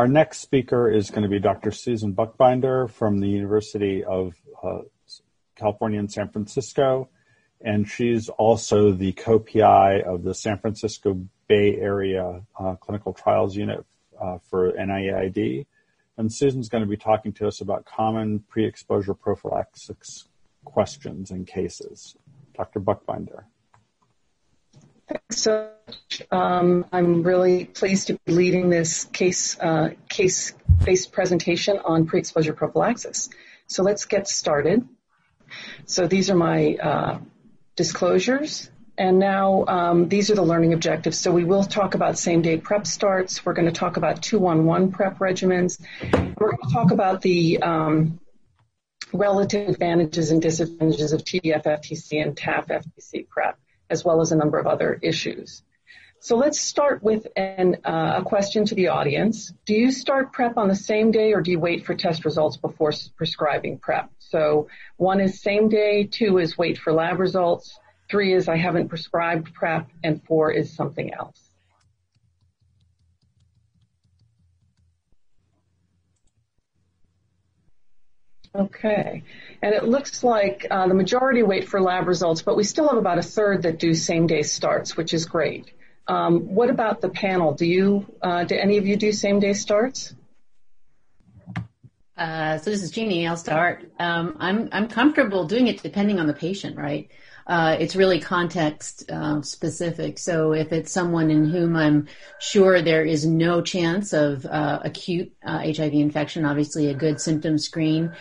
our next speaker is going to be Dr. Susan Buchbinder from the University of uh, California in San Francisco, and she's also the co-PI of the San Francisco Bay Area uh, Clinical Trials Unit uh, for NIAID. And Susan's going to be talking to us about common pre-exposure prophylaxis questions and cases. Dr. Buchbinder. Thanks so much. Um, I'm really pleased to be leading this case uh, case-based presentation on pre-exposure prophylaxis. So let's get started. So these are my uh, disclosures. And now um, these are the learning objectives. So we will talk about same-day prep starts. We're going to talk about two-on-one prep regimens. We're going to talk about the um, relative advantages and disadvantages of TDF-FTC and TAF-FTC prep as well as a number of other issues. So let's start with an, uh, a question to the audience. Do you start PrEP on the same day or do you wait for test results before prescribing PrEP? So one is same day, two is wait for lab results, three is I haven't prescribed PrEP, and four is something else. Okay. And it looks like uh, the majority wait for lab results, but we still have about a third that do same day starts, which is great. Um, what about the panel? Do you, uh, do any of you do same day starts? Uh, so this is Jeannie. I'll start. Um, I'm I'm comfortable doing it depending on the patient, right? uh, it's really context uh, specific. So if it's someone in whom I'm sure there is no chance of uh, acute HIV uh, infection, obviously a good symptom screen.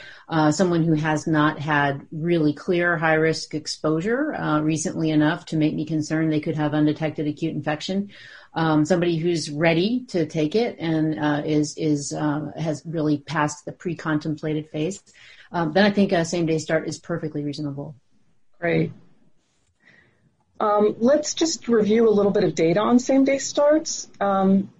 Someone who has not had really clear high risk exposure recently enough to make me concerned they could have undetected acute infection. Um, somebody who's ready to take it and is is has really passed the pre-contemplated phase. Um, then I think a same day start is perfectly reasonable. Great. Um, let's just review a little bit of data on same-day starts. Um,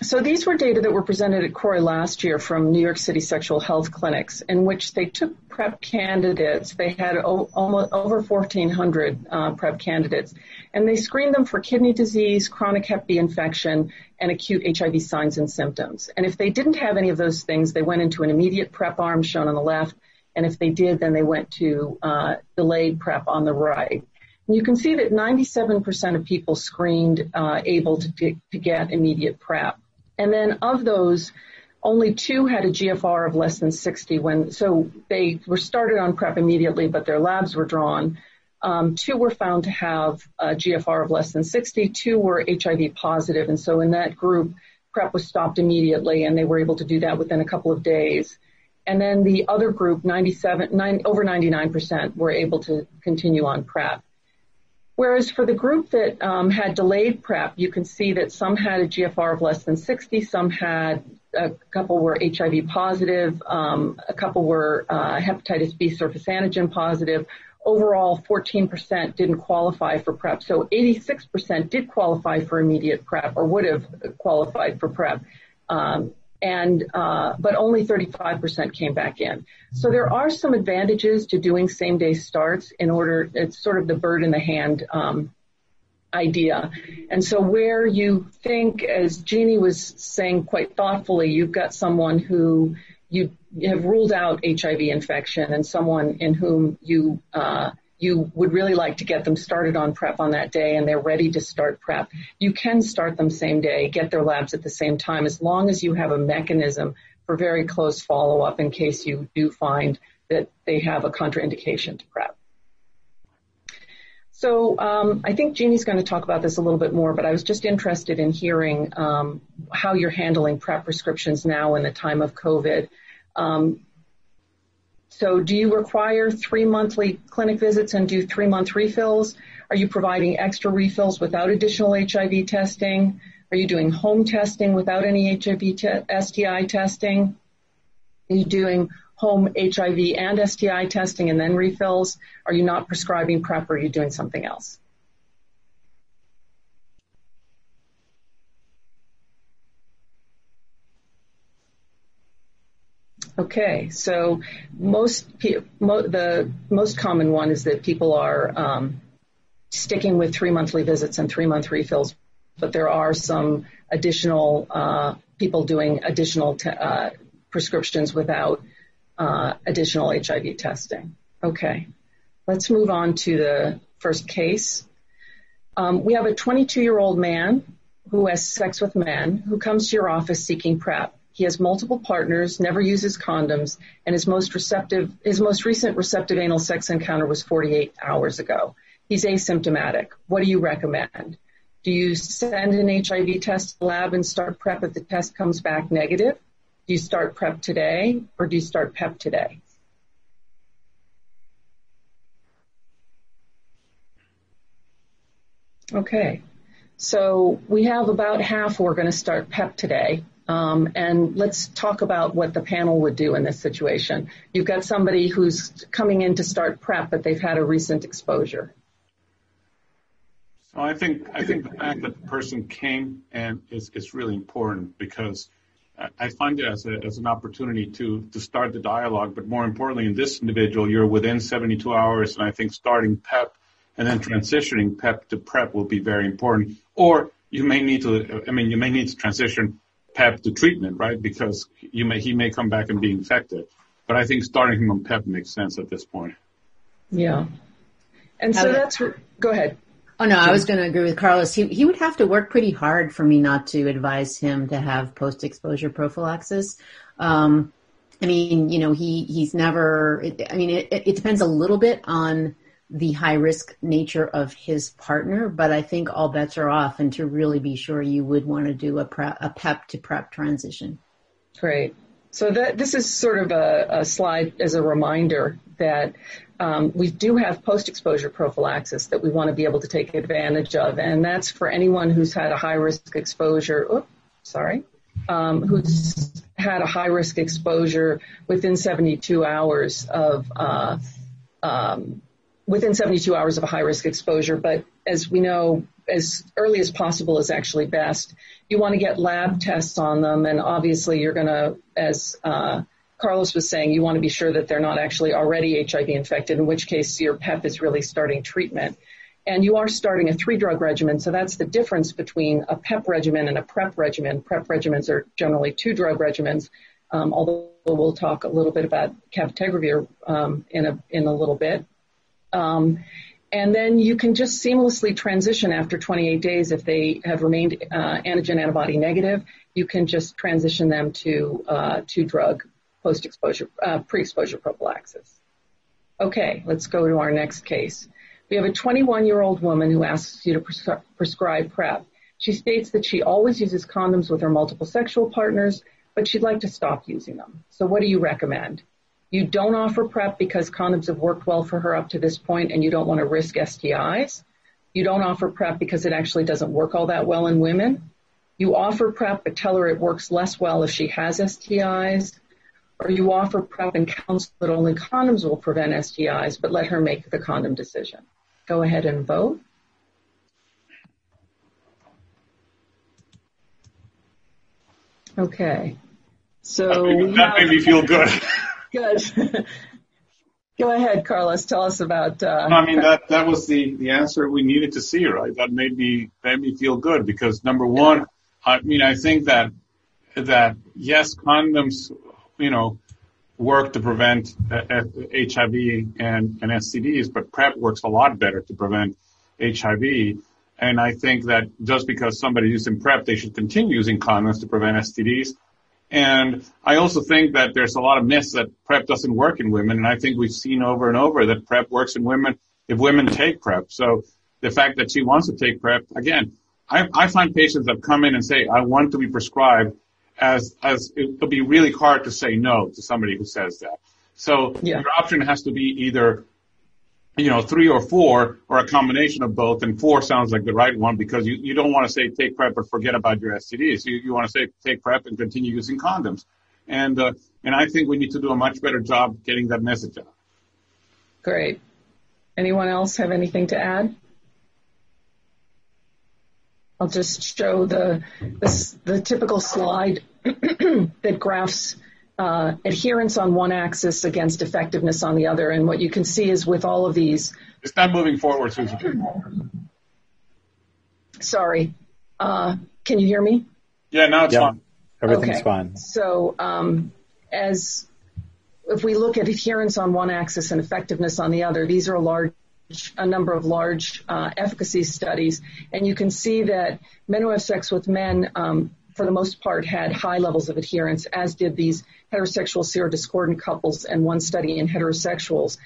so these were data that were presented at CROI last year from New York City Sexual Health Clinics, in which they took PrEP candidates. They had o- almost over 1,400 uh, PrEP candidates, and they screened them for kidney disease, chronic Hep B infection, and acute HIV signs and symptoms. And if they didn't have any of those things, they went into an immediate PrEP arm shown on the left, and if they did, then they went to uh, delayed PrEP on the right. You can see that 97% of people screened uh, able to, to get immediate PrEP. And then of those, only two had a GFR of less than 60 when, so they were started on PrEP immediately, but their labs were drawn. Um, two were found to have a GFR of less than 60. Two were HIV positive. And so in that group, PrEP was stopped immediately and they were able to do that within a couple of days. And then the other group, 97, nine, over 99% were able to continue on PrEP. Whereas for the group that um, had delayed PrEP, you can see that some had a GFR of less than 60, some had a couple were HIV positive, um, a couple were uh, hepatitis B surface antigen positive. Overall, 14% didn't qualify for PrEP. So 86% did qualify for immediate PrEP or would have qualified for PrEP. Um, and uh, but only 35% came back in. So there are some advantages to doing same day starts in order. It's sort of the bird in the hand um, idea. And so where you think, as Jeannie was saying quite thoughtfully, you've got someone who you have ruled out HIV infection and someone in whom you uh, you would really like to get them started on prep on that day and they're ready to start prep, you can start them same day, get their labs at the same time, as long as you have a mechanism for very close follow up in case you do find that they have a contraindication to prep. So um, I think Jeannie's going to talk about this a little bit more, but I was just interested in hearing um, how you're handling PrEP prescriptions now in the time of COVID. Um, so do you require three monthly clinic visits and do three month refills? Are you providing extra refills without additional HIV testing? Are you doing home testing without any HIV te- STI testing? Are you doing home HIV and STI testing and then refills? Are you not prescribing PrEP or are you doing something else? Okay, so most the most common one is that people are um, sticking with three monthly visits and three month refills, but there are some additional uh, people doing additional uh, prescriptions without uh, additional HIV testing. Okay, let's move on to the first case. Um, we have a 22 year old man who has sex with men who comes to your office seeking PrEP. He has multiple partners, never uses condoms, and his most receptive, his most recent receptive anal sex encounter was 48 hours ago. He's asymptomatic. What do you recommend? Do you send an HIV test lab and start PrEP if the test comes back negative? Do you start PrEP today or do you start PEP today? Okay, so we have about half we're going to start PEP today. Um, and let's talk about what the panel would do in this situation. You've got somebody who's coming in to start PrEP, but they've had a recent exposure. So I think I think the fact that the person came and is is really important because I find it as a, as an opportunity to to start the dialogue. But more importantly, in this individual, you're within 72 hours, and I think starting PEP and then transitioning PEP to PrEP will be very important. Or you may need to, I mean, you may need to transition PEP to treatment, right? Because you may, he may come back and be infected. But I think starting him on PEP makes sense at this point. Yeah. And so that's, go ahead. Oh no, I was going to agree with Carlos. He he would have to work pretty hard for me not to advise him to have post-exposure prophylaxis. Um, I mean, you know, he he's never. I mean, it, it depends a little bit on the high risk nature of his partner, but I think all bets are off. And to really be sure, you would want to do a, prep, a PEP to PrEP transition. Great. So that this is sort of a, a slide as a reminder that um, we do have post-exposure prophylaxis that we want to be able to take advantage of, and that's for anyone who's had a high-risk exposure. Oops, sorry, um, who's had a high-risk exposure within 72 hours of uh, um, within 72 hours of a high risk exposure, but as we know, as early as possible is actually best. You want to get lab tests on them, and obviously you're going to, as uh, Carlos was saying, you want to be sure that they're not actually already HIV infected, in which case your PEP is really starting treatment. And you are starting a three drug regimen, so that's the difference between a PEP regimen and a PrEP regimen. PrEP regimens are generally two drug regimens, um, although we'll talk a little bit about cabotegravir um, in a in a little bit. Um, and then you can just seamlessly transition after 28 days if they have remained uh, antigen antibody negative. You can just transition them to uh, to drug post exposure uh, pre exposure prophylaxis. Okay, let's go to our next case. We have a 21 year old woman who asks you to pres- prescribe PrEP. She states that she always uses condoms with her multiple sexual partners, but she'd like to stop using them. So, what do you recommend? You don't offer PrEP because condoms have worked well for her up to this point and you don't want to risk STIs. You don't offer PrEP because it actually doesn't work all that well in women. You offer PrEP but tell her it works less well if she has STIs. Or you offer PrEP and counsel that only condoms will prevent STIs but let her make the condom decision. Go ahead and vote. Okay. So that made, that made me feel good. Good. Go ahead, Carlos. Tell us about. Uh, I mean that that was the the answer we needed to see, right? That made me made me feel good because number one, I mean I think that that yes, condoms, you know, work to prevent HIV and, and STDs, but PrEP works a lot better to prevent HIV. And I think that just because somebody's using PrEP, they should continue using condoms to prevent STDs. And I also think that there's a lot of myths that PrEP doesn't work in women. And I think we've seen over and over that PrEP works in women if women take PrEP. So the fact that she wants to take PrEP, again, I, I find patients that come in and say, I want to be prescribed as, as it'll be really hard to say no to somebody who says that. So yeah. your option has to be either you know, three or four or a combination of both. And four sounds like the right one because you, you don't want to say take PrEP but forget about your STDs. You, you want to say take PrEP and continue using condoms. And, uh, and I think we need to do a much better job getting that message out. Great. Anyone else have anything to add? I'll just show the, the, the typical slide that graphs uh, adherence on one axis against effectiveness on the other. And what you can see is with all of these. It's not moving forward, Susan. Sorry. Uh, can you hear me? Yeah, now it's yeah. Everything's Okay. fine. So, um, as if we look at adherence on one axis and effectiveness on the other, these are a large, a number of large uh, efficacy studies, and you can see that men who have sex with men, um, for the most part, had high levels of adherence, as did these heterosexual serodiscordant couples and one study in heterosexuals.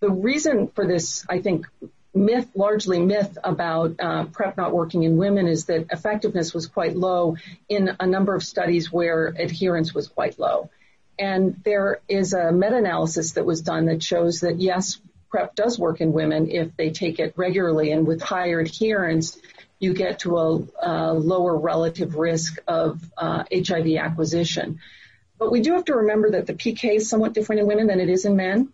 The reason for this, I think, myth, largely myth about uh, PrEP not working in women is that effectiveness was quite low in a number of studies where adherence was quite low. And there is a meta-analysis that was done that shows that yes, PrEP does work in women if they take it regularly and with higher adherence, you get to a, a lower relative risk of uh, HIV acquisition. But we do have to remember that the PK is somewhat different in women than it is in men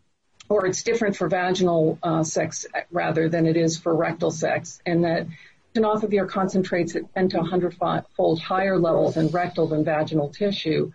or it's different for vaginal uh, sex rather than it is for rectal sex, and that tenofovir concentrates at 10 to 100 fold higher levels in rectal than vaginal tissue,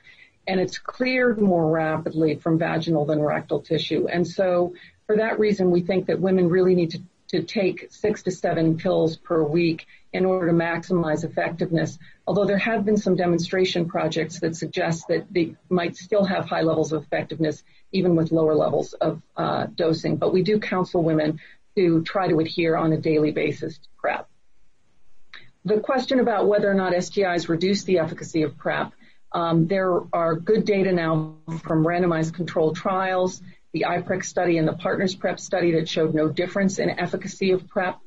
and it's cleared more rapidly from vaginal than rectal tissue. And so, for that reason, we think that women really need to, to take six to seven pills per week in order to maximize effectiveness. Although there have been some demonstration projects that suggest that they might still have high levels of effectiveness even with lower levels of uh, dosing. But we do counsel women to try to adhere on a daily basis to PrEP. The question about whether or not STIs reduce the efficacy of PrEP, um, there are good data now from randomized controlled trials, the iPrEx study and the Partners PrEP study that showed no difference in efficacy of PrEP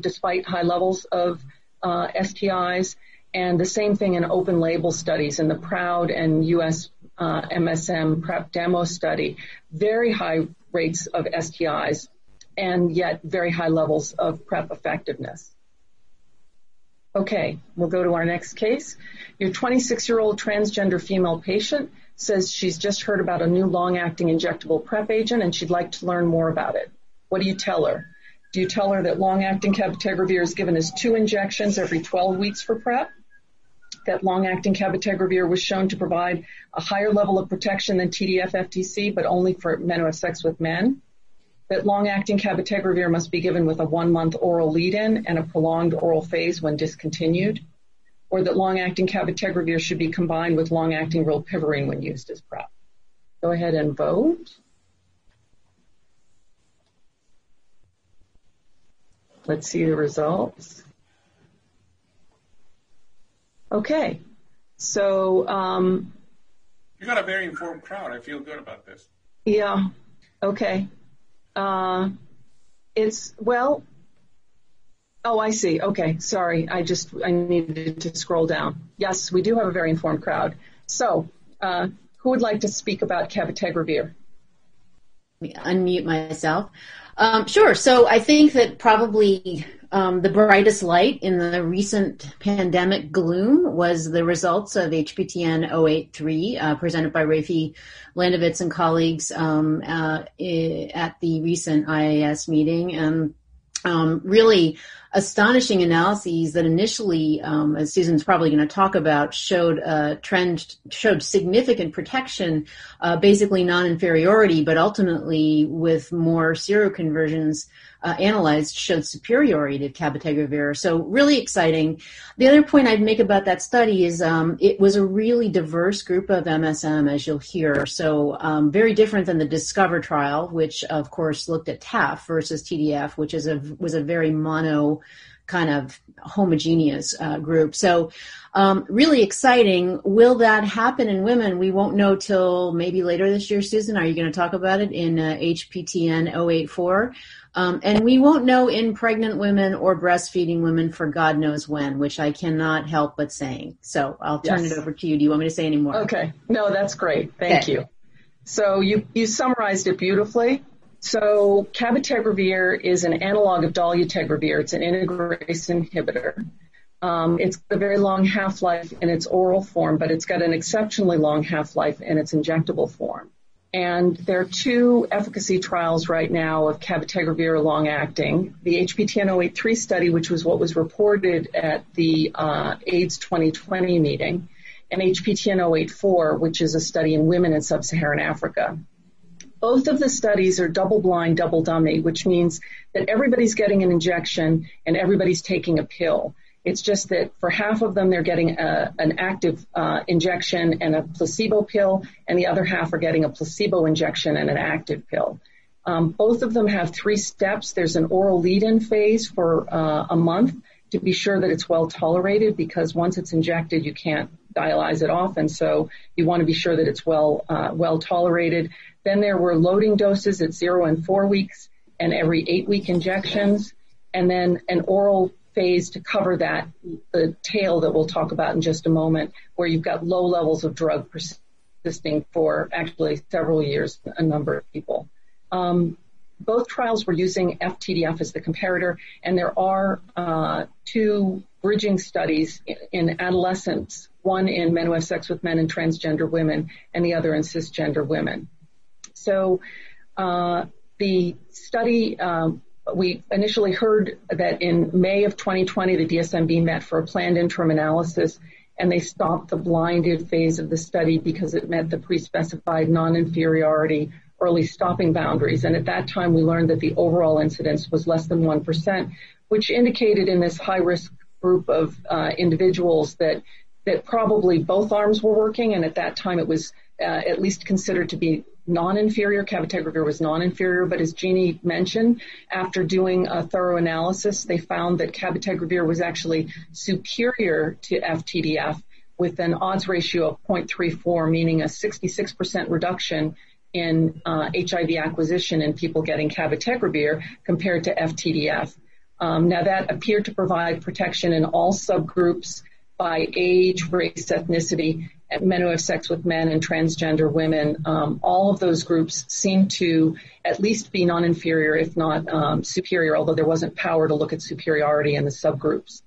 despite high levels of uh, STIs, and the same thing in open label studies in the PROUD and US uh, MSM PrEP demo study, very high rates of STIs and yet very high levels of PrEP effectiveness. Okay, we'll go to our next case. Your 26-year-old transgender female patient says she's just heard about a new long-acting injectable PrEP agent and she'd like to learn more about it. What do you tell her? Do you tell her that long-acting cabotegravir is given as two injections every 12 weeks for PrEP? That long-acting cabotegravir was shown to provide a higher level of protection than TDF-FTC, but only for men who have sex with men? That long-acting cabotegravir must be given with a one-month oral lead-in and a prolonged oral phase when discontinued? Or that long-acting cabotegravir should be combined with long-acting rilpivirine when used as PrEP? Go ahead and vote. Let's see the results. Okay, so um, You got a very informed crowd. I feel good about this. yeah, okay. Uh, it's well. Oh, I see. Okay, sorry. I just I needed to scroll down. Yes, we do have a very informed crowd. So, uh, who would like to speak about cabotegravir? unmute myself. Um, sure. So I think that probably um, the brightest light in the recent pandemic gloom was the results of HPTN 083 uh, presented by Rafi Landovitz and colleagues um, uh, at the recent IAS meeting. And um, really astonishing analyses that initially, um, as Susan's probably going to talk about, showed a trend, showed significant protection, uh, basically non-inferiority, but ultimately with more seroconversions uh, analyzed showed superiority to cabotegravir. So really exciting. The other point I'd make about that study is um, it was a really diverse group of MSM, as you'll hear. So um, very different than the Discover trial, which of course looked at TAF versus TDF, which is a was a very mono kind of homogeneous uh, group. So um, really exciting. Will that happen in women? We won't know till maybe later this year. Susan, are you going to talk about it in uh, HPTN 084? Um, and we won't know in pregnant women or breastfeeding women for God knows when, which I cannot help but saying. So I'll turn Yes. it over to you. Do you want me to say any more? Okay. No, that's great. Thank Okay. you. So you, you summarized it beautifully. So cabotegravir is an analog of dolutegravir. It's an integrase inhibitor. Um, it's got a very long half-life in its oral form, but it's got an exceptionally long half-life in its injectable form. And there are two efficacy trials right now of cabotegravir long-acting. The HPTN 083 study, which was what was reported at the uh, AIDS 2020 meeting, and HPTN 084, which is a study in women in sub-Saharan Africa. Both of the studies are double-blind, double-dummy, which means that everybody's getting an injection and everybody's taking a pill. It's just that for half of them, they're getting a, an active uh, injection and a placebo pill, and the other half are getting a placebo injection and an active pill. Um, both of them have three steps. There's an oral lead-in phase for uh, a month to be sure that it's well tolerated because once it's injected, you can't dialyze it off, and so you want to be sure that it's well uh, well tolerated. Then there were loading doses at zero and four weeks and every eight-week injections, and then an oral phase to cover that, the tail that we'll talk about in just a moment, where you've got low levels of drug persisting for actually several years, a number of people. Um, both trials were using FTDF as the comparator, and there are uh, two bridging studies in adolescents, one in men who have sex with men and transgender women, and the other in cisgender women. So uh, the study, um, we initially heard that in May of 2020, the DSMB met for a planned interim analysis, and they stopped the blinded phase of the study because it met the pre-specified non-inferiority early stopping boundaries. And at that time, we learned that the overall incidence was less than 1%, which indicated in this high-risk group of uh, individuals that that probably both arms were working, and at that time it was uh, at least considered to be non-inferior. Cabotegravir was non-inferior, but as Jeannie mentioned, after doing a thorough analysis, they found that cabotegravir was actually superior to FTDF with an odds ratio of 0.34, meaning a 66% reduction in uh, HIV acquisition in people getting cabotegravir compared to FTDF. Um, now that appeared to provide protection in all subgroups by age, race, ethnicity, men who have sex with men and transgender women. Um, all of those groups seem to at least be non-inferior, if not um, superior, although there wasn't power to look at superiority in the subgroups.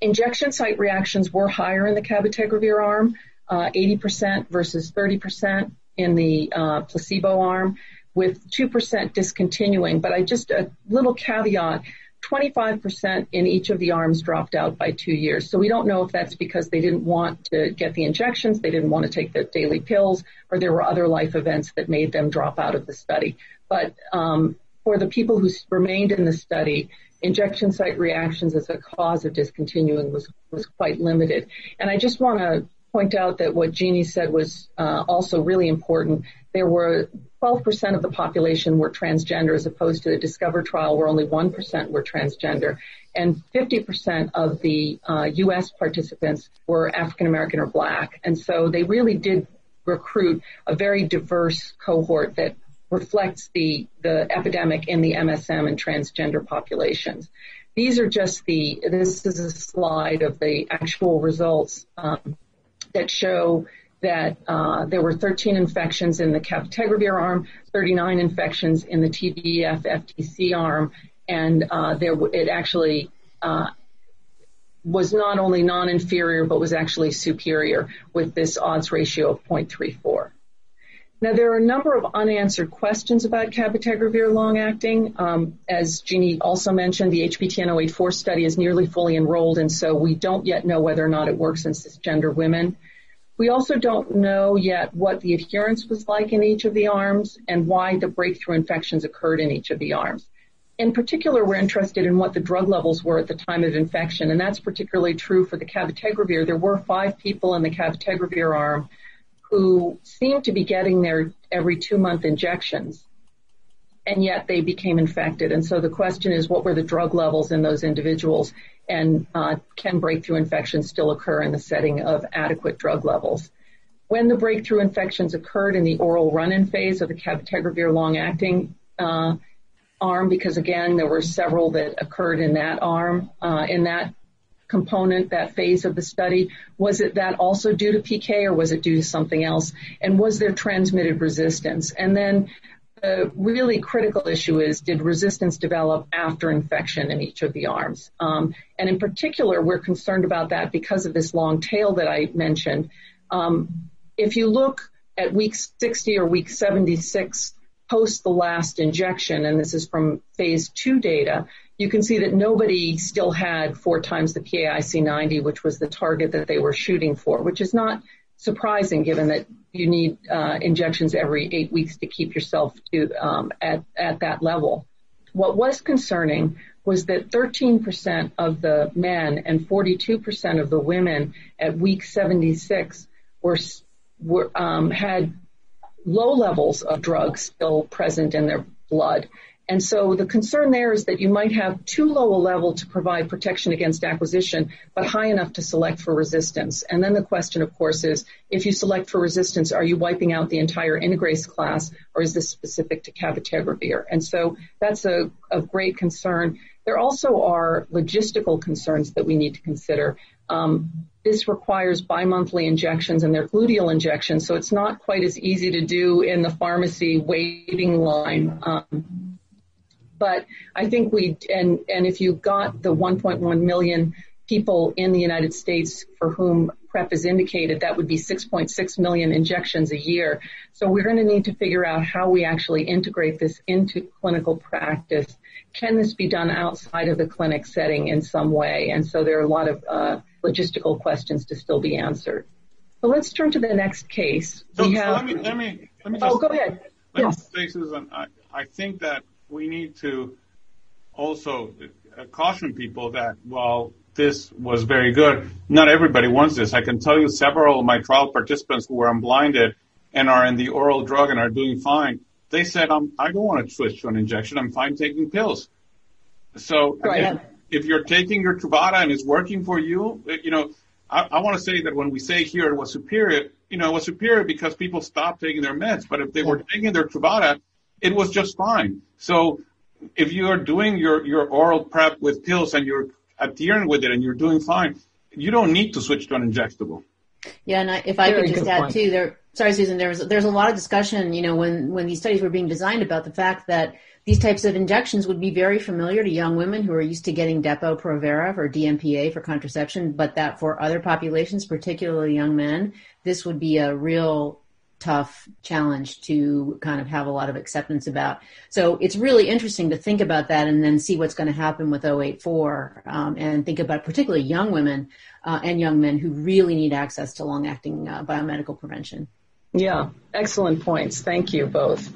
Injection site reactions were higher in the cabotegravir arm, uh, 80% versus 30% in the uh, placebo arm, with 2% discontinuing. But I just a little caveat 25% in each of the arms dropped out by two years. So we don't know if that's because they didn't want to get the injections, they didn't want to take the daily pills, or there were other life events that made them drop out of the study. But um, for the people who remained in the study, injection site reactions as a cause of discontinuing was, was quite limited. And I just want to point out that what Jeannie said was uh, also really important. There were 12% of the population were transgender as opposed to the Discover trial where only 1% were transgender. And 50% of the uh, U.S. participants were African American or black. And so they really did recruit a very diverse cohort that reflects the, the epidemic in the MSM and transgender populations. These are just the, this is a slide of the actual results um, that show that uh, there were 13 infections in the cabotegravir arm, 39 infections in the TDF FTC arm, and uh, it actually uh, was not only non-inferior but was actually superior with this odds ratio of 0.34. Now there are a number of unanswered questions about cabotegravir long-acting. Um, as Jeannie also mentioned, the HPTN 084 study is nearly fully enrolled, and so we don't yet know whether or not it works in cisgender women. We also don't know yet what the adherence was like in each of the arms and why the breakthrough infections occurred in each of the arms. In particular, we're interested in what the drug levels were at the time of infection, and that's particularly true for the cabotegravir. There were five people in the cabotegravir arm who seemed to be getting their every two-month injections, and yet they became infected. And so the question is, what were the drug levels in those individuals? and uh, can breakthrough infections still occur in the setting of adequate drug levels? When the breakthrough infections occurred in the oral run-in phase of the cabotegravir long-acting uh, arm, because again, there were several that occurred in that arm, uh, in that component, that phase of the study, was it that also due to PK or was it due to something else? And was there transmitted resistance? And then the really critical issue is did resistance develop after infection in each of the arms? Um, and in particular, we're concerned about that because of this long tail that I mentioned. Um, if you look at week 60 or week 76 post the last injection, and this is from phase two data, you can see that nobody still had four times the PAIC 90, which was the target that they were shooting for, which is not surprising given that you need uh, injections every eight weeks to keep yourself to um, at, at that level. What was concerning was that 13% of the men and 42% of the women at week 76 were, were um, had low levels of drugs still present in their blood. And so the concern there is that you might have too low a level to provide protection against acquisition, but high enough to select for resistance. And then the question, of course, is if you select for resistance, are you wiping out the entire integrase class, or is this specific to cabotegravir? And so that's a, a great concern. There also are logistical concerns that we need to consider. Um, this requires bimonthly injections and they're gluteal injections, so it's not quite as easy to do in the pharmacy waiting line. Um, but I think we, and, and if you got the 1.1 million people in the United States for whom PrEP is indicated, that would be 6.6 million injections a year. So we're going to need to figure out how we actually integrate this into clinical practice. Can this be done outside of the clinic setting in some way? And so there are a lot of uh, logistical questions to still be answered. So let's turn to the next case. So, have, so let me let me let me oh, just. Oh, go ahead. Yes. me say, Susan, I, I think that we need to also caution people that while this was very good, not everybody wants this. I can tell you several of my trial participants who were unblinded and are in the oral drug and are doing fine. They said, um, I don't want to switch to an injection. I'm fine taking pills. So if, if, you're taking your Truvada and it's working for you, you know, I, I want to say that when we say here it was superior, you know, it was superior because people stopped taking their meds. But if they were taking their Truvada, it was just fine. So if you are doing your, your oral PrEP with pills and you're adhering with it and you're doing fine, you don't need to switch to an injectable. Yeah, and I, if I Very could just add point. too, there. Sorry, Susan. There was there's a lot of discussion, you know, when when these studies were being designed about the fact that these types of injections would be very familiar to young women who are used to getting Depo-Provera or DMPA for contraception, but that for other populations, particularly young men, this would be a real tough challenge to kind of have a lot of acceptance about. So it's really interesting to think about that and then see what's going to happen with 084 um, and think about particularly young women uh, and young men who really need access to long acting uh, biomedical prevention. Yeah, excellent points. Thank you both.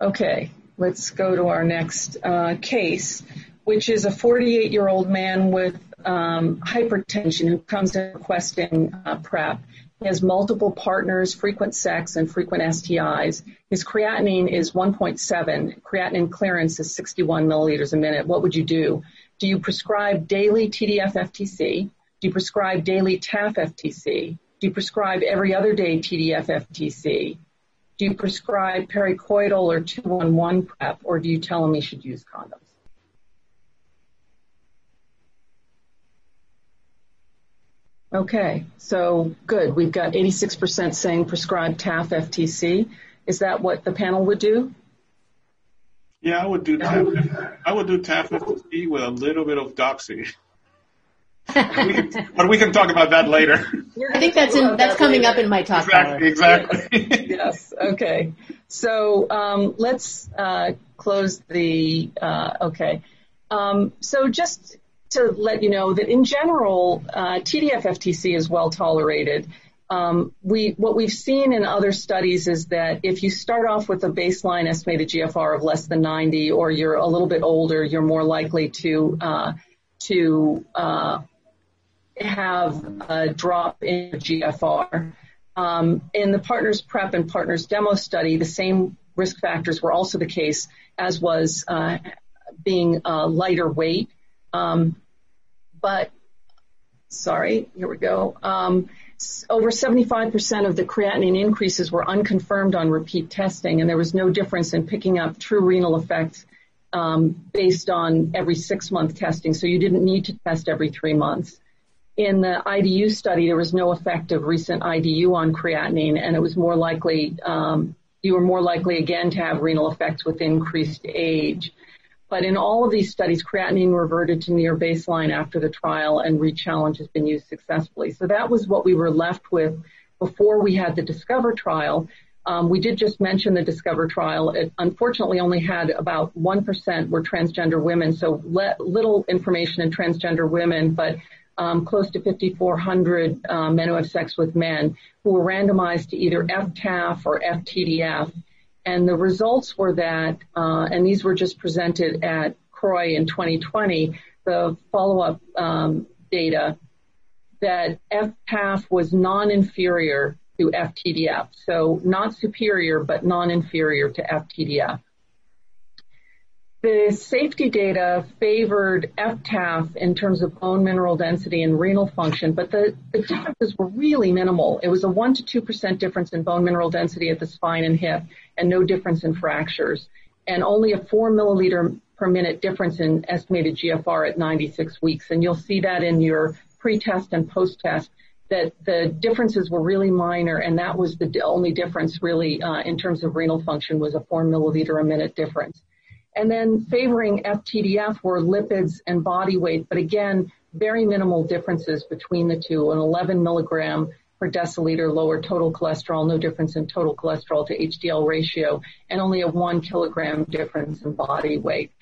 Okay, let's go to our next uh, case, which is a 48 year old man with um, hypertension who comes in requesting uh, PrEP. He has multiple partners, frequent sex, and frequent STIs. His creatinine is 1.7. Creatinine clearance is 61 milliliters a minute. What would you do? Do you prescribe daily TDF-FTC? Do you prescribe daily TAF-FTC? Do you prescribe every other day TDF-FTC? Do you prescribe pericoital or 211 PrEP, or do you tell him he should use condoms? Okay, so good. We've got 86% saying prescribe TAF FTC. Is that what the panel would do? Yeah, I would do TAF. I would do TAF FTC with a little bit of doxy. we can, but we can talk about that later. I think that's in, that's coming later. up in my talk. Exactly. Exactly. yes. Okay. So um, let's uh, close the. Uh, okay. Um, so just to let you know that in general, uh, TDF-FTC is well tolerated. Um, we, what we've seen in other studies is that if you start off with a baseline estimated GFR of less than 90, or you're a little bit older, you're more likely to uh, to uh, have a drop in GFR. Um, in the Partners Prep and Partners Demo study, the same risk factors were also the case, as was uh, being lighter weight. Um, but sorry, here we go. Um, over 75% of the creatinine increases were unconfirmed on repeat testing, and there was no difference in picking up true renal effects um, based on every six month testing. So you didn't need to test every three months. In the IDU study, there was no effect of recent IDU on creatinine, and it was more likely you were more likely again to have renal effects with increased age. But in all of these studies, creatinine reverted to near baseline after the trial and rechallenge has been used successfully. So that was what we were left with before we had the Discover trial. Um, we did just mention the Discover trial. It unfortunately only had about 1% were transgender women, so le- little information in transgender women, but um, close to 5,400 uh, men who have sex with men who were randomized to either FTAF or FTDF. And the results were that, uh, and these were just presented at CROI in 2020, the follow-up um, data, that FTAF was non-inferior to FTDF. So not superior, but non-inferior to FTDF. The safety data favored FTAF in terms of bone mineral density and renal function, but the, the differences were really minimal. It was a 1 to 2% difference in bone mineral density at the spine and hip, and no difference in fractures, and only a 4 milliliter per minute difference in estimated GFR at 96 weeks. And you'll see that in your pre-test and post-test that the differences were really minor, and that was the only difference really uh, in terms of renal function was a 4 milliliter a minute difference. And then favoring FTDF were lipids and body weight, but again, very minimal differences between the two. An 11 milligram per deciliter lower total cholesterol, no difference in total cholesterol to HDL ratio, and only a one kilogram difference in body weight.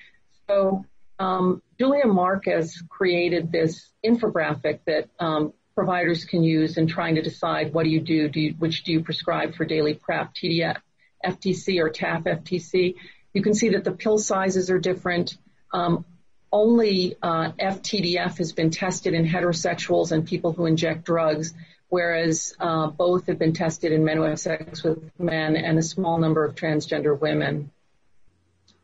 So um, Julia Marcus created this infographic that um, providers can use in trying to decide what do you do, do you, which do you prescribe for daily PrEP, TDF, FTC or TAF FTC. You can see that the pill sizes are different. Um, only uh, FTDF has been tested in heterosexuals and people who inject drugs, whereas uh, both have been tested in men who have sex with men and a small number of transgender women.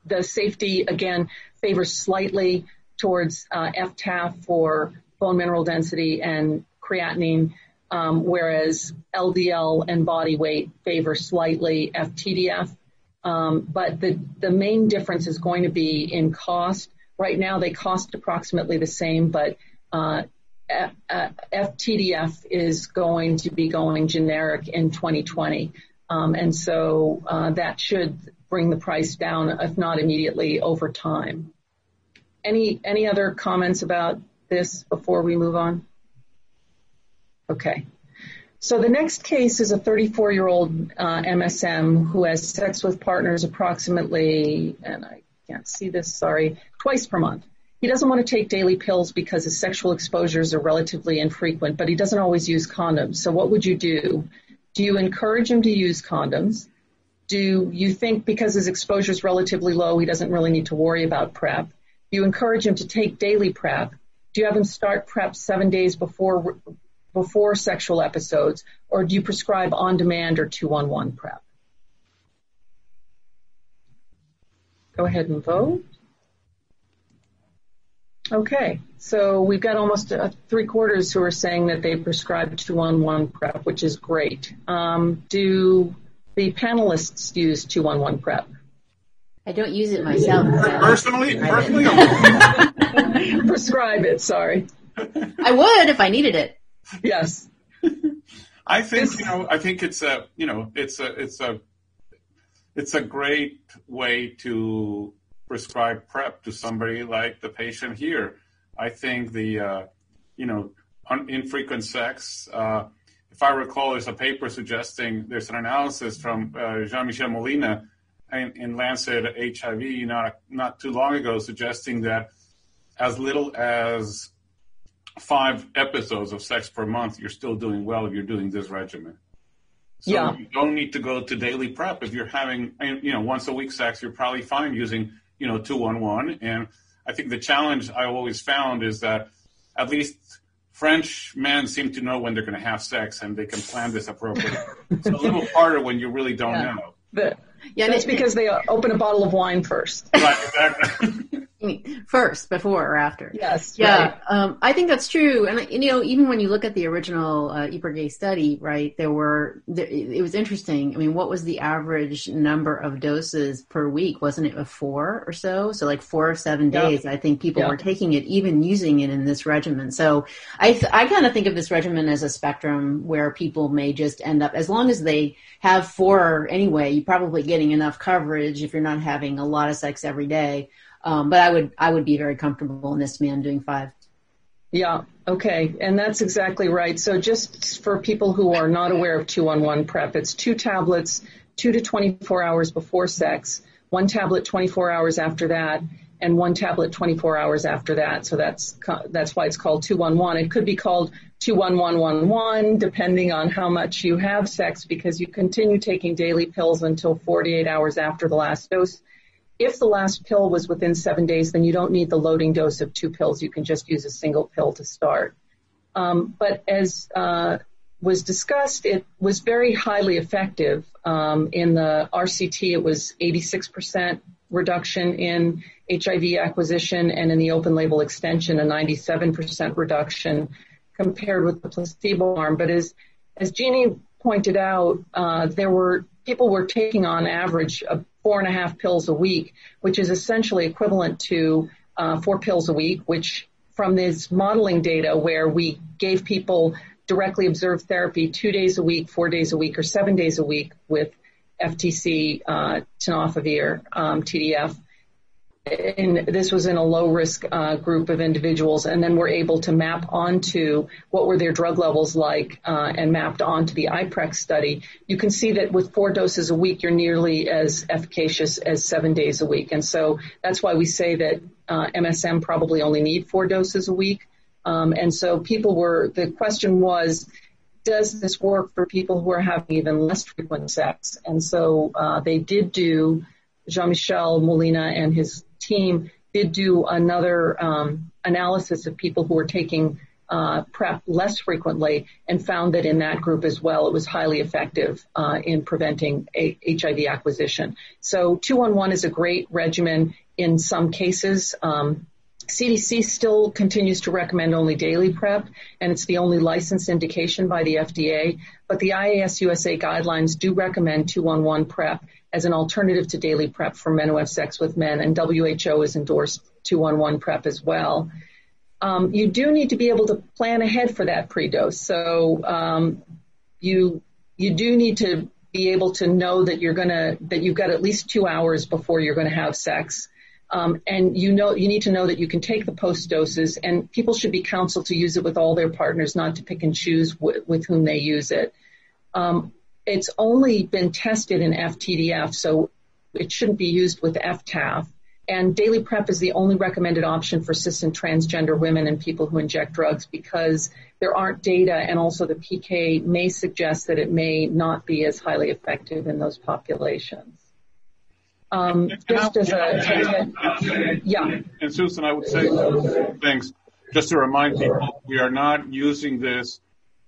The safety, again, favors slightly towards uh, FTAF for bone mineral density and creatinine, um, whereas LDL and body weight favor slightly FTDF. Um, but the, the main difference is going to be in cost. Right now they cost approximately the same, but uh, FTDF is going to be going generic in 2020. Um, and so uh, that should bring the price down, if not immediately, over time. Any any other comments about this before we move on? Okay. So the next case is a 34-year-old uh, MSM who has sex with partners approximately, and I can't see this, sorry, twice per month. He doesn't want to take daily pills because his sexual exposures are relatively infrequent, but he doesn't always use condoms. So what would you do? Do you encourage him to use condoms? Do you think because his exposure is relatively low, he doesn't really need to worry about PrEP? Do you encourage him to take daily PrEP? Do you have him start PrEP seven days before before sexual episodes, or do you prescribe on-demand or two-on-one PrEP? Go ahead and vote. Okay, so we've got almost uh, three quarters who are saying that they prescribe two-on-one PrEP, which is great. Um, do the panelists use two-on-one PrEP? I don't use it myself. Personally, personally, prescribe it. Sorry. I would if I needed it. Yes. I think you know. I think it's a you know it's a it's a it's a great way to prescribe PrEP to somebody like the patient here. I think the uh, you know infrequent sex. Uh, if I recall, there's a paper suggesting there's an analysis from uh, Jean-Michel Molina in, in, Lancet HIV not not too long ago, suggesting that as little as five episodes of sex per month, you're still doing well if you're doing this regimen. So yeah. you don't need to go to daily PrEP. If you're having, you know, once a week sex, you're probably fine using, you know, 211. And I think the challenge I always found is that at least French men seem to know when they're going to have sex and they can plan this appropriately. it's a little harder when you really don't yeah. know. But yeah, it's because they open a bottle of wine first. Right, exactly. first, before or after. Yes. Yeah. Right. Um, I think that's true. And, you know, even when you look at the original uh, Ipergay study, right, there were, there, it was interesting. I mean, what was the average number of doses per week? Wasn't it a four or so? So like four or seven days, I think people were taking it, even using it in this regimen. So I, th- I kind of think of this regimen as a spectrum where people may just end up, as long as they have four anyway, you're probably getting enough coverage if you're not having a lot of sex every day um, but I would I would be very comfortable in this man doing five. Yeah. Okay. And that's exactly right. So just for people who are not aware of two on one prep, it's two tablets, two to 24 hours before sex, one tablet 24 hours after that, and one tablet 24 hours after that. So that's, that's why it's called 211. It could be called 21111 depending on how much you have sex because you continue taking daily pills until 48 hours after the last dose if the last pill was within seven days, then you don't need the loading dose of two pills. You can just use a single pill to start. Um, but as uh, was discussed, it was very highly effective. Um, in the RCT, it was 86% reduction in HIV acquisition, and in the open label extension, a 97% reduction compared with the placebo arm. But as as Jeannie pointed out, uh, there were people were taking on average four and a half pills a week, which is essentially equivalent to uh, four pills a week, which from this modeling data where we gave people directly observed therapy two days a week, four days a week, or seven days a week with FTC, uh, tenofovir, um, TDF, and this was in a low risk uh, group of individuals, and then we're able to map onto what were their drug levels like uh, and mapped onto the iPrEx study. You can see that with four doses a week, you're nearly as efficacious as seven days a week. And so that's why we say that uh, MSM probably only need four doses a week. Um, and so people were, the question was, does this work for people who are having even less frequent sex? And so uh, they did do Jean-Michel Molina and his team did do another um, analysis of people who were taking uh, PrEP less frequently and found that in that group as well, it was highly effective uh, in preventing a- HIV acquisition. So 211 is a great regimen in some cases. Um, CDC still continues to recommend only daily PrEP, and it's the only licensed indication by the FDA. But the IAS USA guidelines do recommend 211 PrEP as an alternative to daily PrEP for men who have sex with men, and WHO has endorsed 211 PrEP as well. Um, you do need to be able to plan ahead for that pre-dose. So um, you you do need to be able to know that you're gonna that you've got at least two hours before you're going to have sex. Um, and you know you need to know that you can take the post doses, and people should be counseled to use it with all their partners, not to pick and choose w- with whom they use it. Um, it's only been tested in FTDF, so it shouldn't be used with FTAF. And daily PrEP is the only recommended option for cis and transgender women and people who inject drugs because there aren't data and also the PK may suggest that it may not be as highly effective in those populations. Um, just as a, yeah. And Susan, I would say things just to remind people, we are not using this,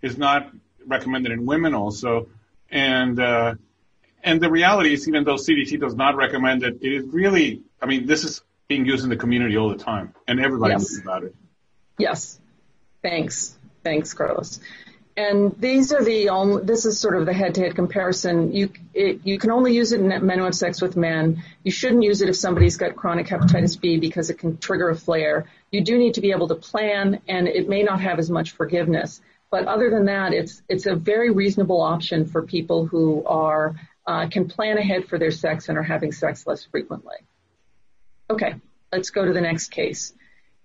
is not recommended in women also. And uh, and the reality is, even though CDC does not recommend it, it is really, I mean, this is being used in the community all the time, and everybody yes. knows about it. Yes. Thanks. Thanks, Carlos. And these are the only, this is sort of the head-to-head comparison. You, it, you can only use it in men who have sex with men. You shouldn't use it if somebody's got chronic hepatitis B because it can trigger a flare. You do need to be able to plan and it may not have as much forgiveness. But other than that, it's it's a very reasonable option for people who are uh, can plan ahead for their sex and are having sex less frequently. Okay, let's go to the next case.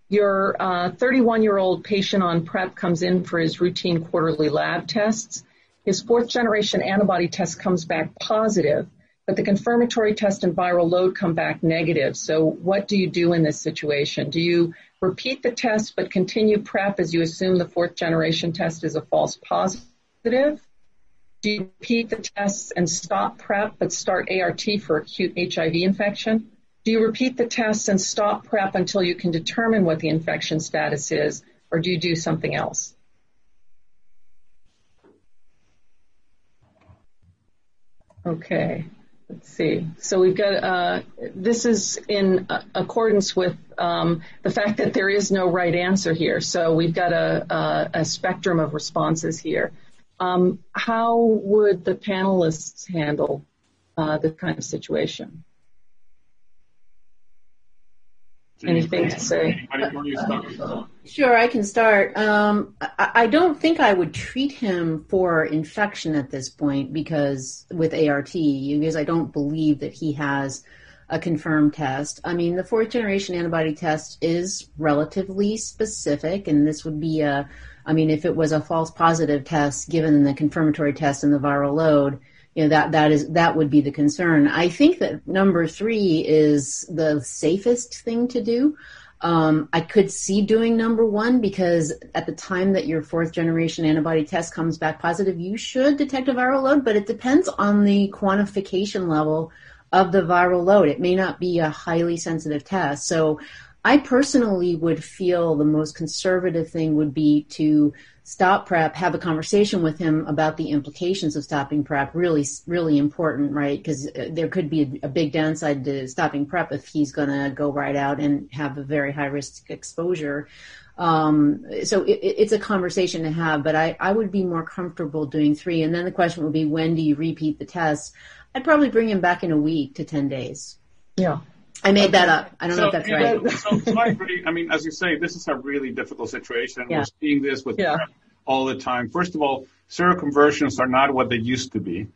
Your 31-year-old uh, patient on PrEP comes in for his routine quarterly lab tests. His fourth generation antibody test comes back positive, but the confirmatory test and viral load come back negative. So what do you do in this situation? Do you repeat the test but continue PrEP as you assume the fourth generation test is a false positive? Do you repeat the tests and stop PrEP but start ART for acute HIV infection? Do you repeat the tests and stop PrEP until you can determine what the infection status is, or do you do something else? Okay. Let's see. So we've got, uh, this is in accordance with um, the fact that there is no right answer here. So we've got a, a, a spectrum of responses here. Um, how would the panelists handle uh, this kind of situation? Anything to say? Sure, I can start. Um, I, I, don't think I would treat him for infection at this point because with ART, because I don't believe that he has a confirmed test. I mean, the fourth generation antibody test is relatively specific, and this would be a, I mean, if it was a false positive test given the confirmatory test and the viral load, you know that that is that would be the concern. I think that number three is the safest thing to do. Um, I could see doing number one because at the time that your fourth generation antibody test comes back positive, you should detect a viral load, but it depends on the quantification level of the viral load. It may not be a highly sensitive test. So I personally would feel the most conservative thing would be to stop prep, have a conversation with him about the implications of stopping prep. Really, really important, right? Because uh, there could be a, big downside to stopping prep if he's going to go right out and have a very high risk exposure. Um, so it, it's a conversation to have, but I, I would be more comfortable doing three. And then the question would be, when do you repeat the test? I'd probably bring him back in a week to 10 days. Yeah. I made that up. I don't so, know if that's right. so, so, I agree. I mean, as you say, this is a really difficult situation. Yeah. We're seeing this with yeah. all the time. First of all, seroconversions are not what they used to be.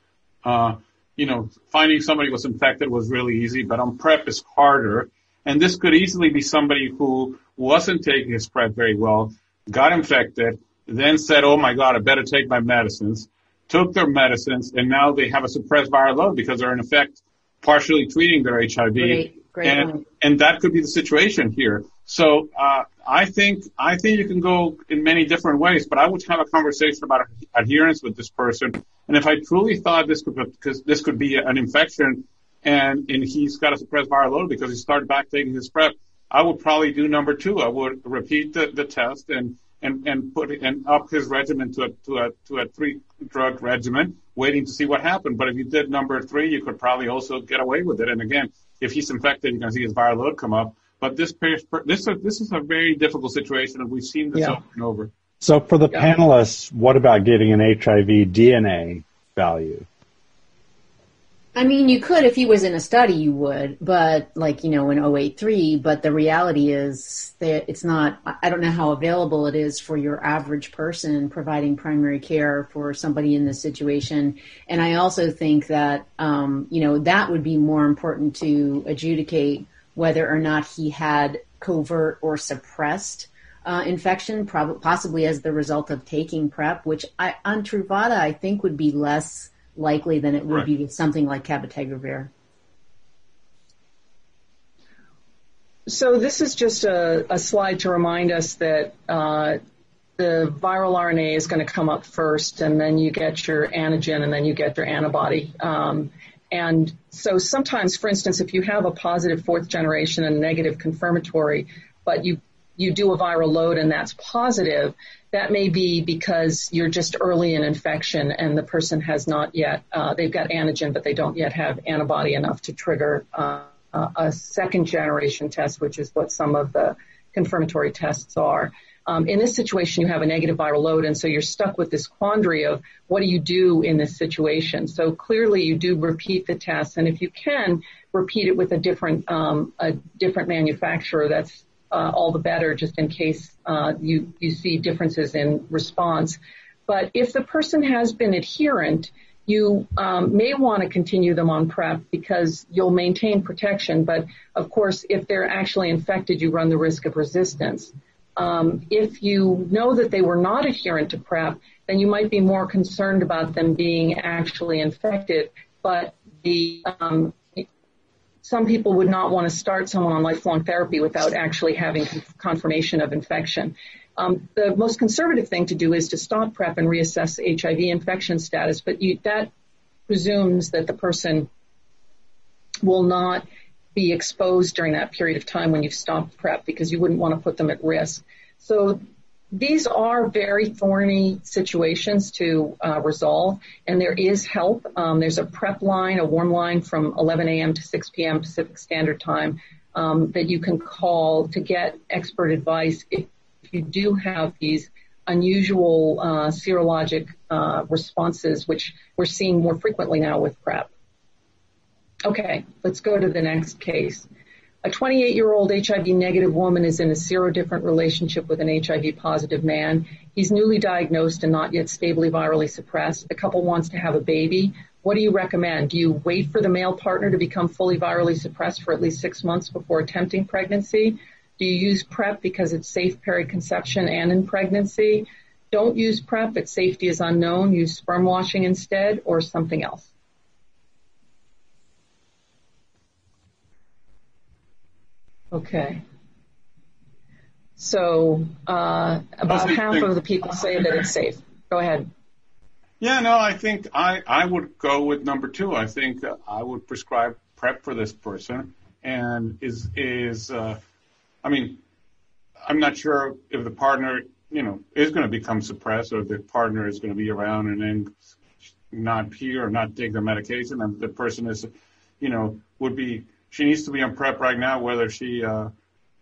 Uh, you know, finding somebody was infected was really easy, but on PrEP is harder. And this could easily be somebody who wasn't taking his PrEP very well, got infected, then said, "Oh my God, I better take my medicines." Took their medicines, and now they have a suppressed viral load because they're in effect partially treating their HIV. Great. Great and, and that could be the situation here. So uh, I think I think you can go in many different ways, but I would have a conversation about adherence with this person. And if I truly thought this could because this could be an infection, and and he's got a suppressed viral load because he started back taking his prep, I would probably do number two. I would repeat the, the test and and and put and up his regimen to a to a to a three drug regimen, waiting to see what happened. But if you did number three, you could probably also get away with it. And again, if he's infected, you're going to see his viral load come up. But this this this is a very difficult situation, and we've seen this yeah. over and over. So for the yeah. panelists, what about getting an HIV DNA value? I mean, you could if he was in a study, you would, but like you know, in 083. But the reality is that it's not. I don't know how available it is for your average person providing primary care for somebody in this situation. And I also think that um, you know that would be more important to adjudicate whether or not he had covert or suppressed uh, infection, prob- possibly as the result of taking PrEP, which I, on Truvada I think would be less likely than it would right. be with something like cabotegravir. So this is just a, a slide to remind us that uh, the viral RNA is going to come up first, and then you get your antigen, and then you get your antibody. Um, and so sometimes, for instance, if you have a positive fourth generation and negative confirmatory, but you you do a viral load and that's positive, that may be because you're just early in infection and the person has not yet, uh, they've got antigen, but they don't yet have antibody enough to trigger uh, a second generation test, which is what some of the confirmatory tests are. Um, in this situation, you have a negative viral load, and so you're stuck with this quandary of what do you do in this situation. So clearly, you do repeat the test, and if you can repeat it with a different um, a different manufacturer, that's all the better just in case uh, you, you see differences in response. But if the person has been adherent, you um, may want to continue them on PrEP because you'll maintain protection. But of course, if they're actually infected, you run the risk of resistance. Um, if you know that they were not adherent to PrEP, then you might be more concerned about them being actually infected. But the um, some people would not want to start someone on lifelong therapy without actually having confirmation of infection. Um, the most conservative thing to do is to stop PrEP and reassess HIV infection status, but you, that presumes that the person will not be exposed during that period of time when you've stopped PrEP because you wouldn't want to put them at risk. So these are very thorny situations to uh, resolve, and there is help. Um, there's a prep line, a warm line from 11 a.m. to 6 p.m. Pacific Standard Time um, that you can call to get expert advice if you do have these unusual uh, serologic uh, responses, which we're seeing more frequently now with PrEP. Okay, let's go to the next case. A 28-year-old HIV negative woman is in a serodifferent relationship with an HIV positive man. He's newly diagnosed and not yet stably virally suppressed. The couple wants to have a baby. What do you recommend? Do you wait for the male partner to become fully virally suppressed for at least six months before attempting pregnancy? Do you use PrEP because it's safe periconception and in pregnancy? Don't use PrEP if safety is unknown. Use sperm washing instead or something else. Okay. So uh, about half of the people say that it's safe. Go ahead. Yeah, no, I think I, I would go with number two. I think uh, I would prescribe PrEP for this person, and is is uh, I mean, I'm not sure if the partner you know is going to become suppressed or the partner is going to be around and then not pee or not take the medication, and the person is, you know, would be she needs to be on PrEP right now, whether she uh,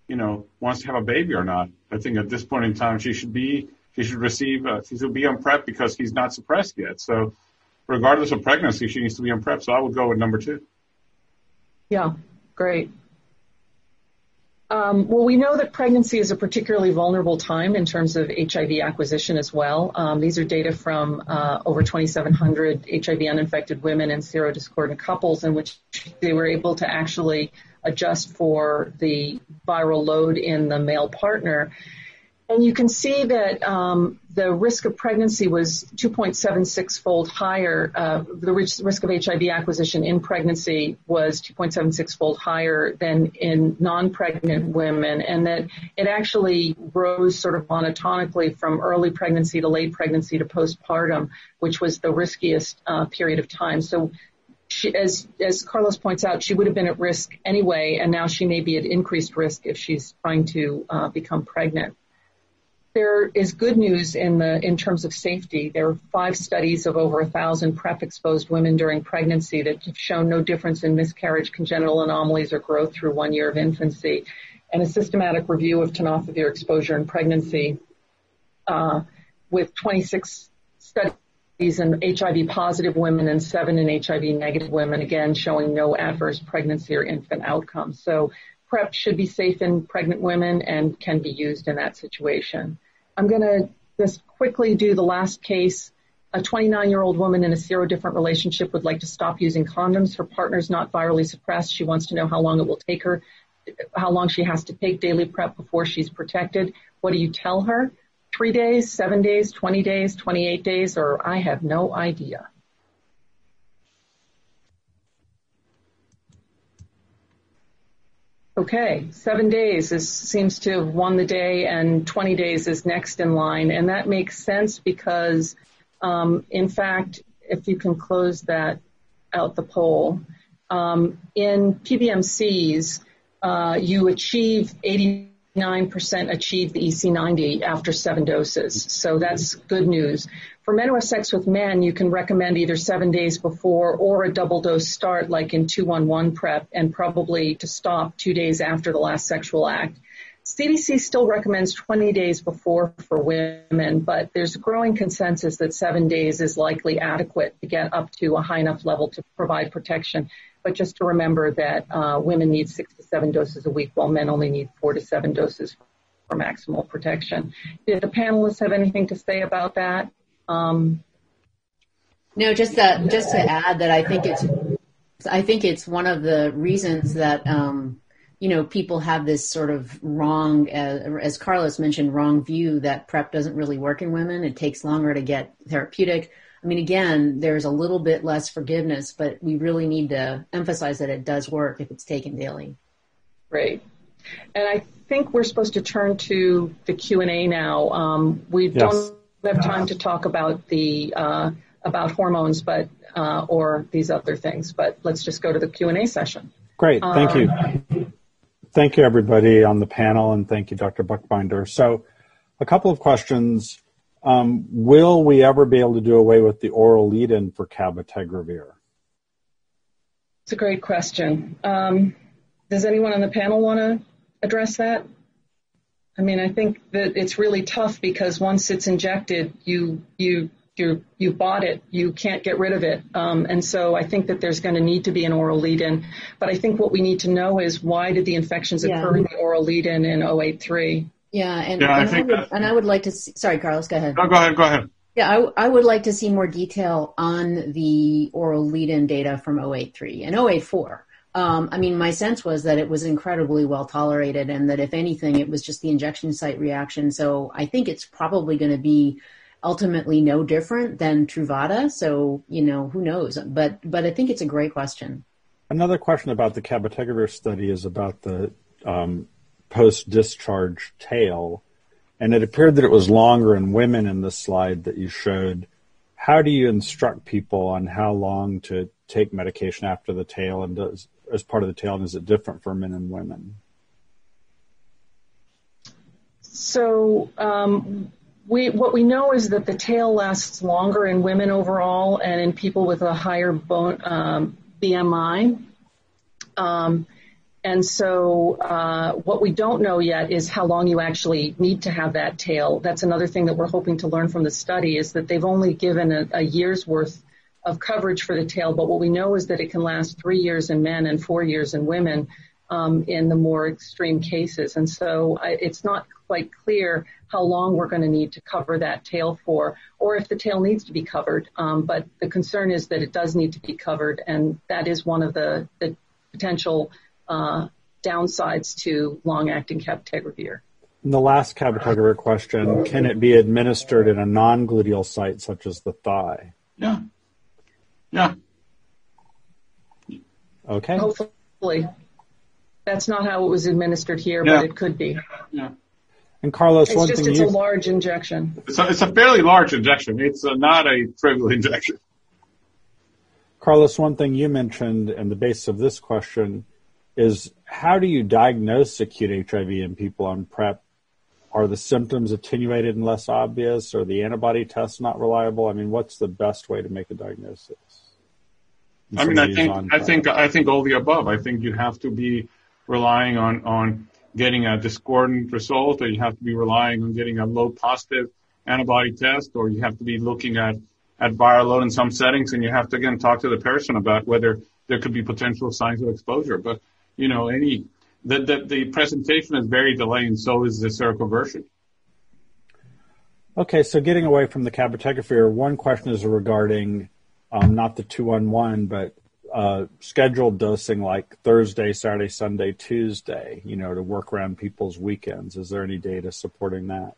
you know wants to have a baby or not. I think at this point in time she should be she should receive uh, she should be on PrEP because he's not suppressed yet. So regardless of pregnancy, she needs to be on PrEP. So I would go with number two. Yeah, great. Um, well, we know that pregnancy is a particularly vulnerable time in terms of HIV acquisition as well. Um, these are data from uh, over 2,700 HIV uninfected women and serodiscordant couples in which they were able to actually adjust for the viral load in the male partner. And you can see that um, the risk of pregnancy was 2.76 fold higher. Uh, the risk of HIV acquisition in pregnancy was 2.76 fold higher than in non-pregnant women, and that it actually rose sort of monotonically from early pregnancy to late pregnancy to postpartum, which was the riskiest uh, period of time. So she, as, as Carlos points out, she would have been at risk anyway, and now she may be at increased risk if she's trying to uh, become pregnant there is good news in the in terms of safety. There are five studies of over a thousand PrEP exposed women during pregnancy that have shown no difference in miscarriage, congenital anomalies, or growth through one year of infancy, and a systematic review of tenofovir exposure in pregnancy uh, with 26 studies in HIV positive women and seven in HIV negative women, again showing no adverse pregnancy or infant outcomes. So PrEP should be safe in pregnant women and can be used in that situation. I'm going to just quickly do the last case. A 29 year old woman in a serodifferent relationship would like to stop using condoms. Her partner's not virally suppressed. She wants to know how long it will take her, how long she has to take daily PrEP before she's protected. What do you tell her? Three days, seven days, 20 days, 28 days, or I have no idea. Okay, seven days is, seems to have won the day, and 20 days is next in line, and that makes sense because, um, in fact, if you can close that out the poll, um, in PBMCs, uh, you achieve 89% achieve the EC90 after seven doses, so that's good news. For men who have sex with men, you can recommend either seven days before or a double dose start like in 211 PrEP and probably to stop two days after the last sexual act. CDC still recommends 20 days before for women, but there's a growing consensus that seven days is likely adequate to get up to a high enough level to provide protection. But just to remember that uh, women need six to seven doses a week while men only need four to seven doses for maximal protection. Did the panelists have anything to say about that? Um, no, just that, just to add that I think it's, I think it's one of the reasons that, um, you know, people have this sort of wrong, uh, as Carlos mentioned, wrong view that PrEP doesn't really work in women. It takes longer to get therapeutic. I mean, again, there's a little bit less forgiveness, but we really need to emphasize that it does work if it's taken daily. Great. And I think we're supposed to turn to the Q&A now. Um, we yes. don't we have time to talk about the uh, about hormones, but uh, or these other things. But let's just go to the Q and A session. Great, thank um, you. Thank you, everybody on the panel, and thank you, Dr. Buchbinder. So, a couple of questions. Um, will we ever be able to do away with the oral lead-in for cabotegravir? It's a great question. Um, does anyone on the panel want to address that? I mean, I think that it's really tough because once it's injected, you you you you bought it, you can't get rid of it, um, and so I think that there's going to need to be an oral lead-in. But I think what we need to know is why did the infections yeah. occur in the oral lead-in in 083? Yeah, and, yeah, and, I, I would, and I would like to. See, sorry, Carlos, go ahead. No, go ahead. Go ahead. Yeah, I, I, would like to see more detail on the oral lead-in data from 083 and 084. Um, I mean, my sense was that it was incredibly well tolerated and that if anything, it was just the injection site reaction. So I think it's probably going to be ultimately no different than Truvada. So, you know, who knows? But, but I think it's a great question. Another question about the cabotegravir study is about the um, post-discharge tail. And it appeared that it was longer in women in the slide that you showed. How do you instruct people on how long to take medication after the tail? And does, as part of the tail, and is it different for men and women? So um, we what we know is that the tail lasts longer in women overall, and in people with a higher bone um, BMI. Um, and so uh, what we don't know yet is how long you actually need to have that tail. That's another thing that we're hoping to learn from the study is that they've only given a, a year's worth of coverage for the tail, but what we know is that it can last three years in men and four years in women um, in the more extreme cases. And so I, it's not quite clear how long we're going to need to cover that tail for, or if the tail needs to be covered. Um, but the concern is that it does need to be covered, and that is one of the, the potential uh, downsides to long-acting cabotegravir. In the last cabotegravir question, can it be administered in a non-gluteal site such as the thigh? Yeah. Yeah. Okay. Hopefully. That's not how it was administered here, yeah. but it could be. Yeah. And Carlos, it's one just thing it's you... a large injection. It's a, it's a fairly large injection. It's a, not a trivial injection. Carlos, one thing you mentioned and the basis of this question is how do you diagnose acute HIV in people on PrEP? Are the symptoms attenuated and less obvious? Are the antibody tests not reliable? I mean, what's the best way to make a diagnosis? I mean, I think I think I think all the above. I think you have to be relying on on getting a discordant result, or you have to be relying on getting a low positive antibody test, or you have to be looking at at viral load in some settings, and you have to again talk to the person about whether there could be potential signs of exposure. But you know, any the the, the presentation is very delayed, and so is the seroconversion. Okay, so getting away from the cabotegravir, one question is regarding um, not the two on one, but uh, scheduled dosing like Thursday, Saturday, Sunday, Tuesday, you know, to work around people's weekends. Is there any data supporting that?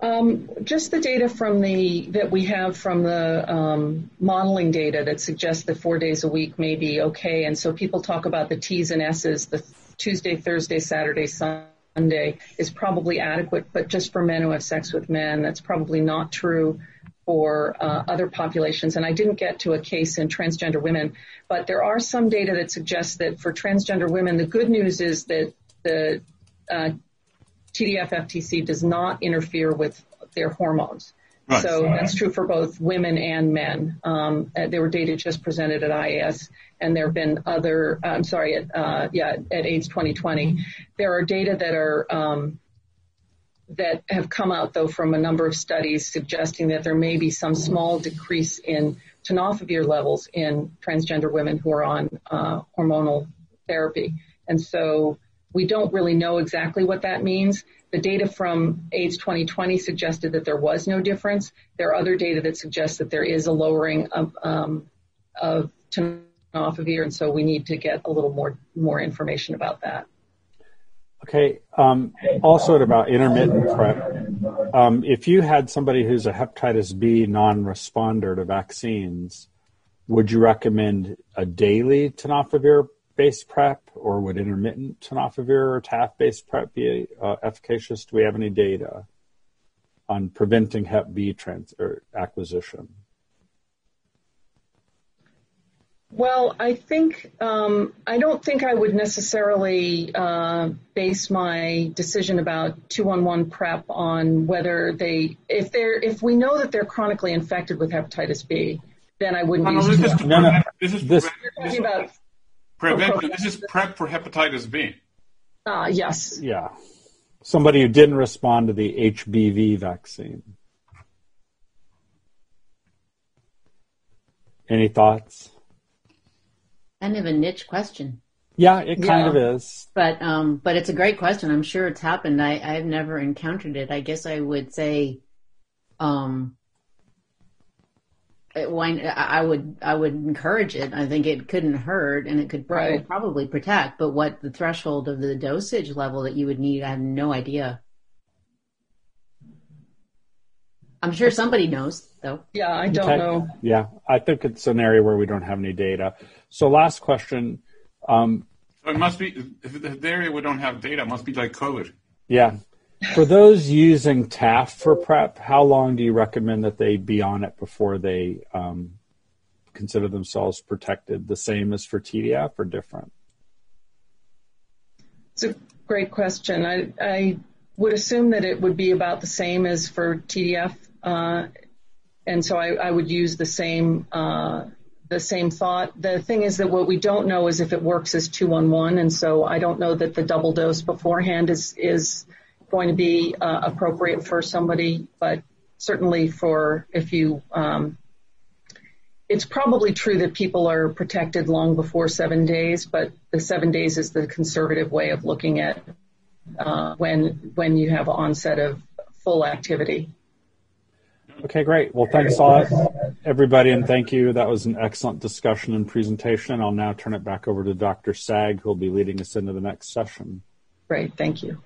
Um, just the data from the that we have from the um, modeling data that suggests that four days a week may be okay. And so people talk about the T's and S's, the Tuesday, Thursday, Saturday, Sunday is probably adequate, but just for men who have sex with men, that's probably not true for uh, other populations. And I didn't get to a case in transgender women, but there are some data that suggests that for transgender women, the good news is that the uh, TDF-FTC does not interfere with their hormones. Right. So that's true for both women and men. Um, uh, there were data just presented at IAS, and there have been other. I'm sorry, at uh, yeah, at AIDS 2020. There are data that are um, that have come out, though, from a number of studies suggesting that there may be some small decrease in tenofovir levels in transgender women who are on uh, hormonal therapy. And so we don't really know exactly what that means. The data from AIDS 2020 suggested that there was no difference. There are other data that suggest that there is a lowering of, um, of tenofovir, and so we need to get a little more, more information about that. Okay. Um, also about intermittent PrEP. Um, if you had somebody who's a hepatitis B non-responder to vaccines, would you recommend a daily tenofovir-based PrEP, or would intermittent tenofovir or TAF-based PrEP be uh, efficacious? Do we have any data on preventing Hep B trans- or acquisition? Well, I think um, I don't think I would necessarily uh, base my decision about two-on-one PrEP on whether they, if they're, if we know that they're chronically infected with hepatitis B, then I wouldn't no, use. No, this, no, no, this is this, You're talking about prevention. This is PrEP for hepatitis B. Ah, uh, yes. Yeah, somebody who didn't respond to the HBV vaccine. Any thoughts? Kind of a niche question. Yeah, it kind yeah. of is. But um, but it's a great question. I'm sure it's happened. I I've never encountered it. I guess I would say, um, it, why I would I would encourage it. I think it couldn't hurt and it could probably, right. probably protect. But what the threshold of the dosage level that you would need, I have no idea. I'm sure somebody knows though. Yeah, I don't okay. know. Yeah, I think it's an area where we don't have any data. So last question. Um, so it must be if the area we don't have data, it must be like COVID. Yeah. For those using TAF for PrEP, how long do you recommend that they be on it before they um, consider themselves protected the same as for TDF or different? It's a great question. I, I would assume that it would be about the same as for TDF, uh, and so I, I, would use the same uh, the same thought. The thing is that what we don't know is if it works as two on one, and so I don't know that the double dose beforehand is is going to be uh, appropriate for somebody, but certainly for if you um, it's probably true that people are protected long before seven days, but the seven days is the conservative way of looking at uh, when when you have onset of full activity. Okay, great. Well, thanks a lot, everybody, and thank you. That was an excellent discussion and presentation. I'll now turn it back over to Dr. Saag, who will be leading us into the next session. Great, thank you.